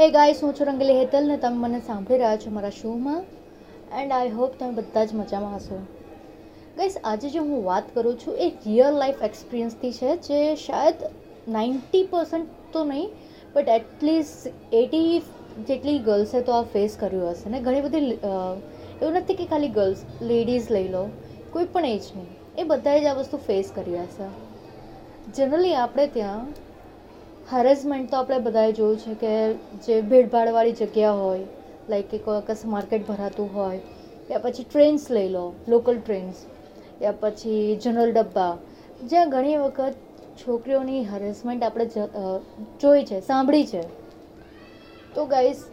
હે ગાઈસ હું છું રંગેલી હેતલ ને તમે મને સાંભળી રહ્યા છો મારા શોમાં. એન્ડ આઈ હોપ તમે બધા જ મજામાં હશો. ગાઈસ આજે જે હું વાત કરું છું એ રિયલ લાઈફ એક્સપિરિયન્સથી છે જે શાયદ નાઇન્ટી પર્સન્ટ તો નહીં બટ એટલીસ્ટ એટી જેટલી ગર્લ્સે તો આ ફેસ કર્યું હશે. ને ઘણી બધી એવું નથી કે ખાલી ગર્લ્સ લેડીઝ લઈ લો. કોઈ પણ એજની એ બધાએ જ આ વસ્તુ ફેસ કરી હશે. જનરલી આપણે ત્યાં હેરેસમેન્ટ તો આપણે બધાએ જોયું છે કે જે ભીડભાડવાળી જગ્યા હોય લાઈક કે કોઈ કશે માર્કેટ ભરાતું હોય, યા પછી ટ્રેન્સ લઈ લો, લોકલ ટ્રેન્સ, યા પછી જનરલ ડબ્બા, જ્યાં ઘણી વખત છોકરીઓની હેરેસમેન્ટ આપણે જોઈ છે, સાંભળી છે. તો ગાઈસ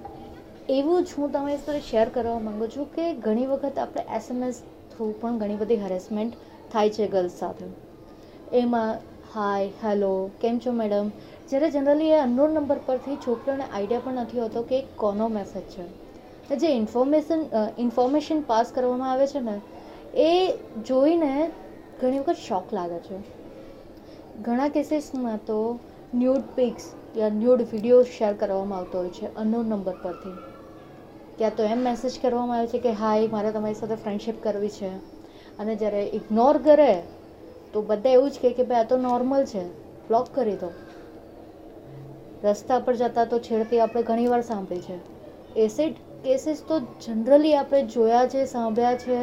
એવું જ હું તમે સાથે શેર કરવા માગું છું કે ઘણી વખત આપણે એસએમએસ થ્રુ પણ ઘણી બધી હેરેસમેન્ટ થાય છે ગર્લ્સ સાથે. એમાં હાય હેલો કેમ છો મેડમ જ્યારે જનરલી એ અનનોન નંબર પરથી છોકરાને આઈડિયા પણ નથી હોતો કે કોનો મેસેજ છે. જે ઇન્ફોર્મેશન ઇન્ફોર્મેશન પાસ કરવામાં આવે છે ને, એ જોઈને ઘણી વખત શોખ લાગે છે. ઘણા કેસીસમાં તો ન્યૂડ પિક્સ યા ન્યૂડ વીડિયો શેર કરવામાં આવતો હોય છે અનનોન નંબર પરથી. ક્યાં તો એમ મેસેજ કરવામાં આવે છે કે હાય મારે તમારી સાથે ફ્રેન્ડશિપ કરવી છે. અને જ્યારે ઇગ્નોર કરે, તો બધા એવું જ કહે કે, ભાઈ, આ તો નોર્મલ છે. બ્લોક કરી દો. રસ્તા પર જતા તો છેડતી આપણે ઘણીવાર સાંભળી છે. એસિડ કેસીસ તો જનરલી આપણે જોયા છે, સાંભળ્યા છે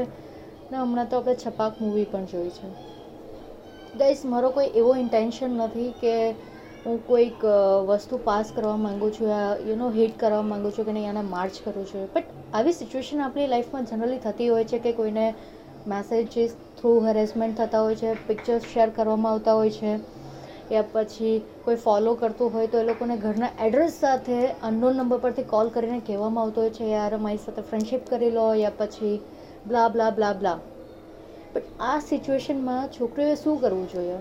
ને હમણાં તો આપણે છપાક મૂવી પણ જોઈ છે. ગાઈસ મારો કોઈ એવો ઇન્ટેન્શન નથી કે હું કોઈક વસ્તુ પાસ કરવા માગું છું યા યુ નો હિટ કરવા માગું છું કે નહીં, આને માર્ચ કરું છું. બટ આવી સિચ્યુએશન આપણી લાઈફમાં જનરલી થતી હોય છે કે કોઈને મેસેજીસ થ્રુ હેરેસમેન્ટ થતા હોય છે પિક્ચર્સ શેર કરવામાં આવતા હોય છે. યા પછી કોઈ ફોલો કરતું હોય તો એ લોકોને ઘરના એડ્રેસ સાથે અનનોન નંબર પરથી કોલ કરીને કહેવામાં આવતો હોય છે, યાર, મારી સાથે ફ્રેન્ડશિપ કરી લો યા પછી બ્લા બ્લા બ્લા બ્લા બટ આ સિચ્યુએશનમાં છોકરીઓએ શું કરવું જોઈએ?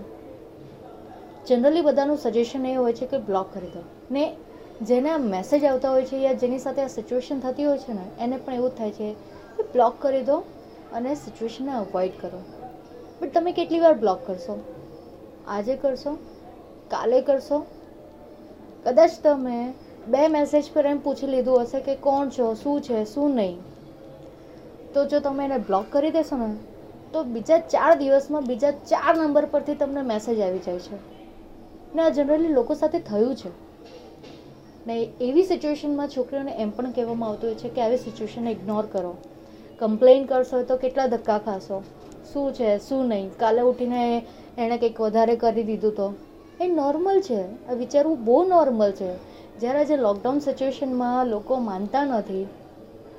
જનરલી બધાનું સજેશન એ હોય છે કે બ્લોક કરી દો. ને જેને આ મેસેજ આવતા હોય છે યા જેની સાથે આ સિચ્યુએશન થતી હોય છે ને, એને પણ એવું થાય છે કે બ્લોક કરી દો અને સિચ્યુએશનને અવોઇડ કરો. બટ તમે કેટલી વાર બ્લોક કરશો? આજે કરશો? કાલે કરશો? કદાચ તમે બે મેસેજ પર એમ પૂછી લીધું હશે કે કોણ છો, શું છે, શું નહીં. તો જો તમે એને બ્લોક કરી દેશો ને, તો બીજા ચાર દિવસમાં બીજા ચાર નંબર પરથી તમને મેસેજ આવી જાય છે. ને આ જનરલી લોકો સાથે થયું છે. ને એવી સિચ્યુએશનમાં છોકરીઓને એમ પણ કહેવામાં આવતું હોય છે કે આવી સિચ્યુએશનને ઇગ્નોર કરો. કમ્પ્લેન કરશો તો કેટલા ધક્કા ખાશો? શું છે, શું નહીં? કાલે ઉઠીને એણે કંઈક વધારે કરી દીધું તો? એ નોર્મલ છે. આ વિચારવું બહુ નોર્મલ છે. જ્યારે આજે લોકડાઉન સિચ્યુએશનમાં લોકો માનતા નથી,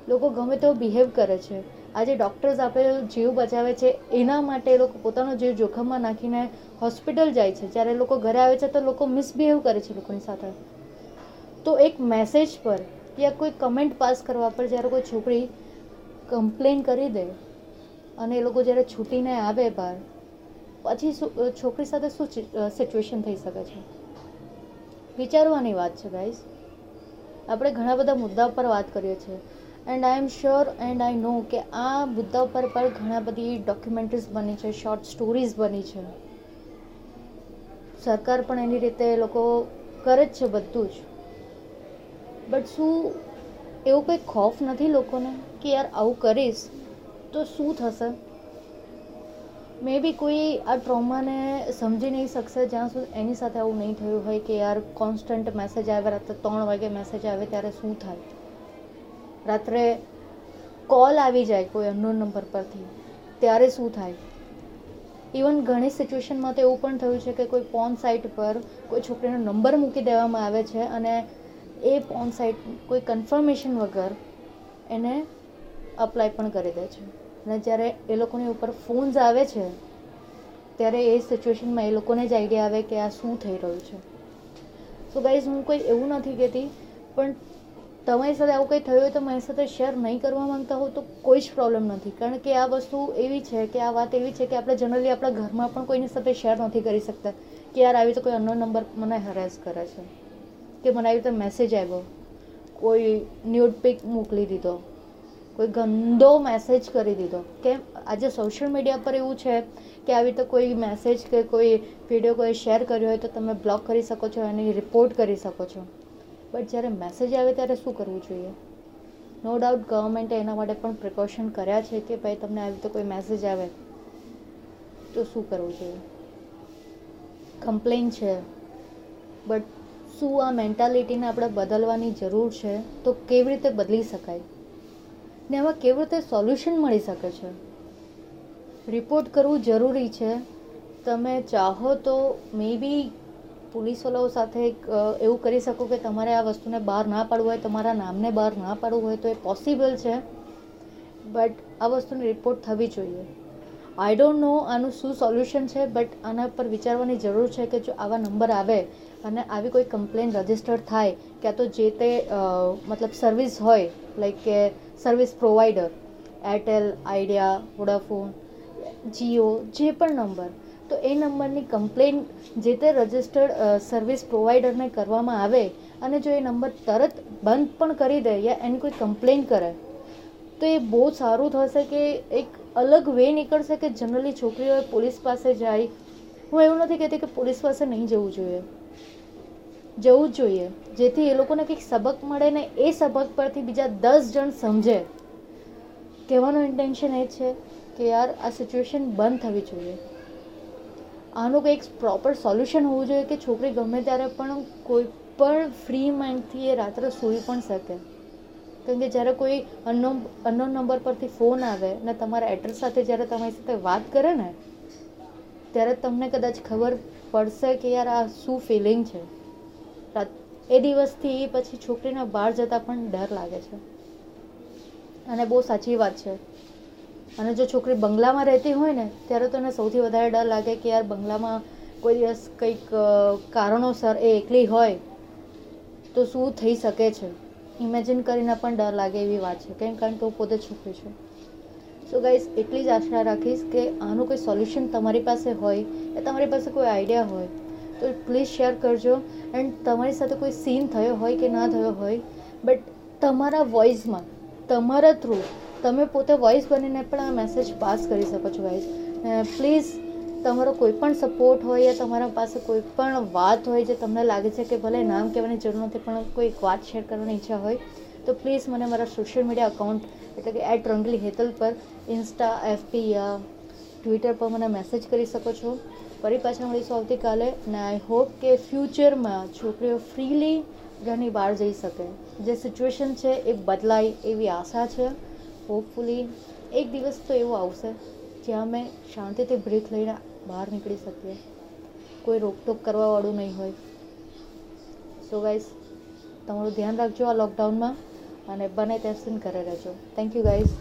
લોકો ગમે તેવો બિહેવ કરે છે. આજે ડૉક્ટર્સ આપેલ જીવ બચાવે છે, એના માટે એ લોકો પોતાનો જીવ જોખમમાં નાખીને હોસ્પિટલ જાય છે. જ્યારે લોકો ઘરે આવે છે તો લોકો મિસબિહેવ કરે છે લોકોની સાથે. તો એક મેસેજ પર યા કોઈ કમેન્ટ પાસ કરવા પર જ્યારે કોઈ છોકરી કમ્પ્લેન કરી દે અને એ લોકો જ્યારે છૂટીને આવે બહાર પછી છોકરી સાથે શું સિચ્યુએશન થઈ શકે છે? વિચારવાની વાત છે ગાઈઝ આપણે ઘણા બધા મુદ્દા પર વાત કરીએ છીએ. And I am sure and I know કે આ મુદ્દા પર પણ ઘણા બધી ડોક્યુમેન્ટરીઝ બની છે શોર્ટ સ્ટોરીઝ બની છે. સરકાર પણ એની રીતે એ લોકો કરે જ છે બધું જ. બટ શું એવું કંઈ ખોફ નથી લોકોને કે યાર આવું કરીશ તો શું થશે? મે બી કોઈ આ ટ્રોમાને સમજી નહીં શકશે, જ્યાં સુધી એની સાથે આવું નહીં થયું હોય કે યાર કોન્સ્ટન્ટ મેસેજ આવે, રાત્રે ત્રણ વાગે મેસેજ આવે, ત્યારે શું થાય? રાત્રે કોલ આવી જાય કોઈ અનનોન નંબર પરથી, ત્યારે શું થાય? ઇવન ઘણી સિચ્યુએશનમાં તો એવું પણ થયું છે કે કોઈ પોન સાઇટ પર કોઈ છોકરીનો નંબર મૂકી દેવામાં આવે છે અને એ પોન સાઇટ કોઈ કન્ફર્મેશન વગર એને અપ્લાય પણ કરી દે છે. અને જ્યારે એ લોકોની ઉપર ફોન્સ આવે છે, ત્યારે એ સિચ્યુએશનમાં એ લોકોને જ આઈડિયા આવે કે આ શું થઈ રહ્યું છે. સો ગાઈઝ હું કોઈ એવું નથી કહેતી, પણ તમારી સાથે આવું કંઈ થયું હોય તો મારી સાથે શેર નહીં કરવા માંગતા હો તો કોઈ જ પ્રોબ્લેમ નથી. કારણ કે આ વસ્તુ એવી છે કે, આ વાત એવી છે કે આપણે જનરલી આપણા ઘરમાં પણ કોઈની સાથે શેર નથી કરી શકતા કે યાર આવી તો કોઈ અન્ય નંબર મને હરેસ કરે છે. કે મને આવી રીતે મેસેજ આવ્યો કોઈ ન્યૂડ પિક મોકલી દીધો. કોઈ ગંદો મેસેજ કરી દીધો. કેમ? આજે સોશિયલ મીડિયા પર એવું છે કે આવી રીતે કોઈ મેસેજ કે કોઈ વીડિયો કોઈ શેર કર્યો હોય તો તમે બ્લોક કરી શકો છો અને રિપોર્ટ કરી શકો છો. બટ જ્યારે મેસેજ આવે ત્યારે શું કરવું જોઈએ? નો ડાઉટ ગવર્મેન્ટે એના માટે પણ પ્રિકોશન કર્યા છે કે ભાઈ તમને આવી રીતે કોઈ મેસેજ આવે તો શું કરવું જોઈએ? કમ્પ્લેન છે. બટ શું આ મેન્ટાલિટીને આપણે બદલવાની જરૂર છે? તો કેવી રીતે બદલી શકાય? ને આમાં કેવી રીતે સોલ્યુશન મળી શકે છે? રિપોર્ટ કરવું જરૂરી છે. તમે ચાહો તો મે બી પોલીસવાળાઓ સાથે એવું કરી શકો કે તમારે આ વસ્તુને બહાર ના પાડવું હોય, તમારા નામને બહાર ના પાડવું હોય તો એ પોસિબલ છે. બટ આ વસ્તુની રિપોર્ટ થવી જોઈએ. આઈ ડોન્ટ નો આનું શું સોલ્યુશન છે બટ આના પર વિચારવાની જરૂર છે કે જો આવા નંબર આવે અને આવી કોઈ કમ્પ્લેન રજિસ્ટર થાય, ક્યાં તો જે તે મતલબ સર્વિસ હોય લાઈક કે service provider Airtel Idea Vodafone Jio જે પણ નંબર તો એ નંબરની કમ્પ્લેન જે તે રજિસ્ટર્ડ સર્વિસ પ્રોવાઈડરને કરવામાં આવે અને જો એ નંબર તરત બંધ પણ કરી દે યા એની કોઈ કમ્પ્લેન કરે, તો એ બહુ સારું થશે કે એક અલગ વે નીકળશે કે જનરલી છોકરીઓ પોલીસ પાસે જાય. હું એવું નથી કહેતી કે પોલીસ પાસે નહીં જવું જોઈએ. જવું જ જોઈએ. જેથી એ લોકોને કંઈક સબક મળે ને એ સબક પરથી બીજા દસ જણ સમજે. કહેવાનું ઇન્ટેન્શન એ છે કે યાર, આ સિચ્યુએશન બંધ થવી જોઈએ. આનું કંઈક પ્રોપર સોલ્યુશન હોવું જોઈએ કે છોકરી ગમે ત્યારે પણ કોઈ પણ ફ્રી માઇન્ડથી એ રાત્રે સૂઈ પણ શકે. કેમ કે જ્યારે કોઈ અનનોન અનનોન નંબર પરથી ફોન આવે ને તમારા એડ્રેસ સાથે જ્યારે તમારી સાથે વાત કરે ને, ત્યારે તમને કદાચ ખબર પડશે કે યાર આ શું ફિલિંગ છે. એ દિવસથી પછી છોકરીને બહાર જતાં પણ ડર લાગે છે. અને બહુ સાચી વાત છે. અને જો છોકરી બંગલામાં રહેતી હોય ને, ત્યારે તો એને સૌથી વધારે ડર લાગે કે યાર બંગલામાં કોઈ દિવસ કંઈક કારણોસર એ એકલી હોય, તો શું થઈ શકે છે? ઇમેજિન કરીને પણ ડર લાગે એવી વાત છે. કેમ? કારણ કે હું પોતે છોકરી છું. સો ગાઈઝ એટલી જ આશા રાખીશ કે આનું કોઈ સોલ્યુશન તમારી પાસે હોય, કે તમારી પાસે કોઈ આઈડિયા હોય તો પ્લીઝ શેર કરજો. એન્ડ તમારી સાથે કોઈ સીન થયો હોય કે ના થયો હોય બટ તમારા વોઇસમાં તમારા થ્રુ તમે પોતે વોઇસ બનીને પણ આ મેસેજ પાસ કરી શકો છો ગાઈઝ પ્લીઝ તમારો કોઈ પણ સપોર્ટ હોય યા તમારા પાસે કોઈ પણ વાત હોય જે તમને લાગે છે કે ભલે નામ કહેવાની જરૂર નથી, પણ કોઈ વાત શેર કરવાની ઈચ્છા હોય, તો પ્લીઝ મને મારા સોશિયલ મીડિયા અકાઉન્ટ એટલે કે એટ રંગલી હેતલ પર ઇન્સ્ટા એફપી યા ટ્વિટર પર મને મેસેજ કરી શકો છો. ફરી પાછા મળીશું આવતીકાલે અને આઈ હોપ કે ફ્યુચરમાં છોકરીઓ ફ્રીલી ઘરની બહાર જઈ શકે. જે સિચ્યુએશન છે એ બદલાય એવી આશા છે. હોપફુલી એક દિવસ તો એવો આવશે જ્યાં અમે શાંતિથી બ્રેક લઈને બહાર નીકળી શકીએ. કોઈ રોકટોક કરવાવાળું નહીં હોય. સો ગાઈઝ તમારું ધ્યાન રાખજો આ લોકડાઉનમાં અને બને ત્યાં સીન કરે રહેજો. Thank you guys